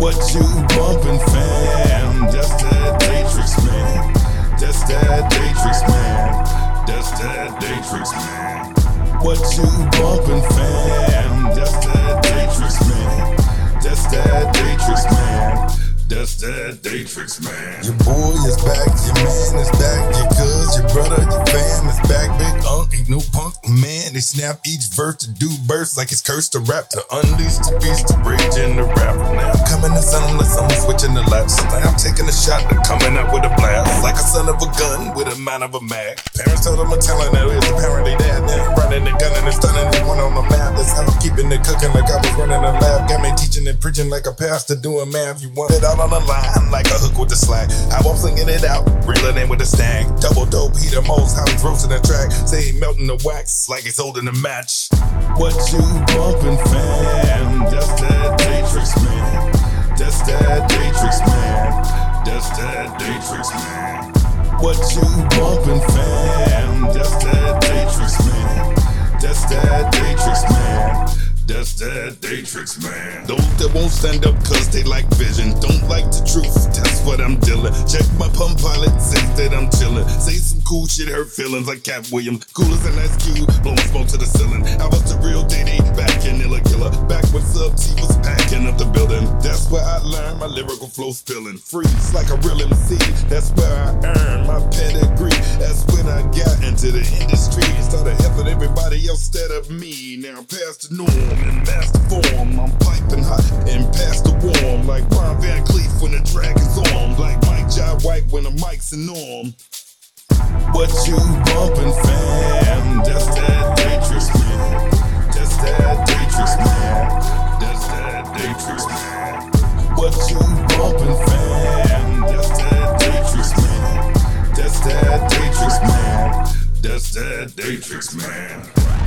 What you bumpin', fam? That's that Daetrix, man. That's that Daetrix, man. That's that Daetrix, man. What you bumpin', fam? That's that Daetrix, man. That's that Daetrix, man. That's that Daetrix, man. Your boy is back, your man is back, your cuz, your brother, your fam is back. Big no punk man. They snap each verse to do bursts like it's cursed to rap to unleash the beast to rage in the rap. Now I'm coming to sunless, I'm switching the laps. Now I'm taking a shot to coming up with a blast. Like a son of a gun with a mind of a mag. Parents told them telling that it's apparently dad. Now running the gun and it's stunning one on the map. That's how I'm keeping it cooking like I was running a lab. Got me teaching and preaching like a pastor doing math. You want it out on the line like a hook with the slack. How I'm slinging it out, reeling in with a snag. Double dope, he the most, how he's roasting the track. Say he melting the wax like he's holding a match. What you bumpin', fam? That's that Daetrix, man. That's that Daetrix, man. That's that Daetrix, man. What you bumpin', fam? That's that Daetrix, man. That's that. That's that Daetrix, man. Those that won't stand up cause they like vision, don't like the truth, that's what I'm dealing. Check my pump pilot, says that I'm chillin'. Say some cool shit, hurt feelings like Katt Williams. Cool as an ice cube, blowing smoke to the ceiling. I was the real DD, back in Illa Killer. Back when Sub T was packing up the building. That's where I learned my lyrical flow spilling. Freeze like a real MC, that's where I earned my pedigree. That's when I got into the industry and started helping everybody else instead of me. Now I'm past the norm in master form. I'm piping hot and past the warm. Like Ron Van Clief when the track is on. Like Mike Jai White when the mic's in norm. What you bumpin', fam? That's that Daetrix, man. That's that Daetrix, man. That's that Daetrix, man. What you that Daetrix, man.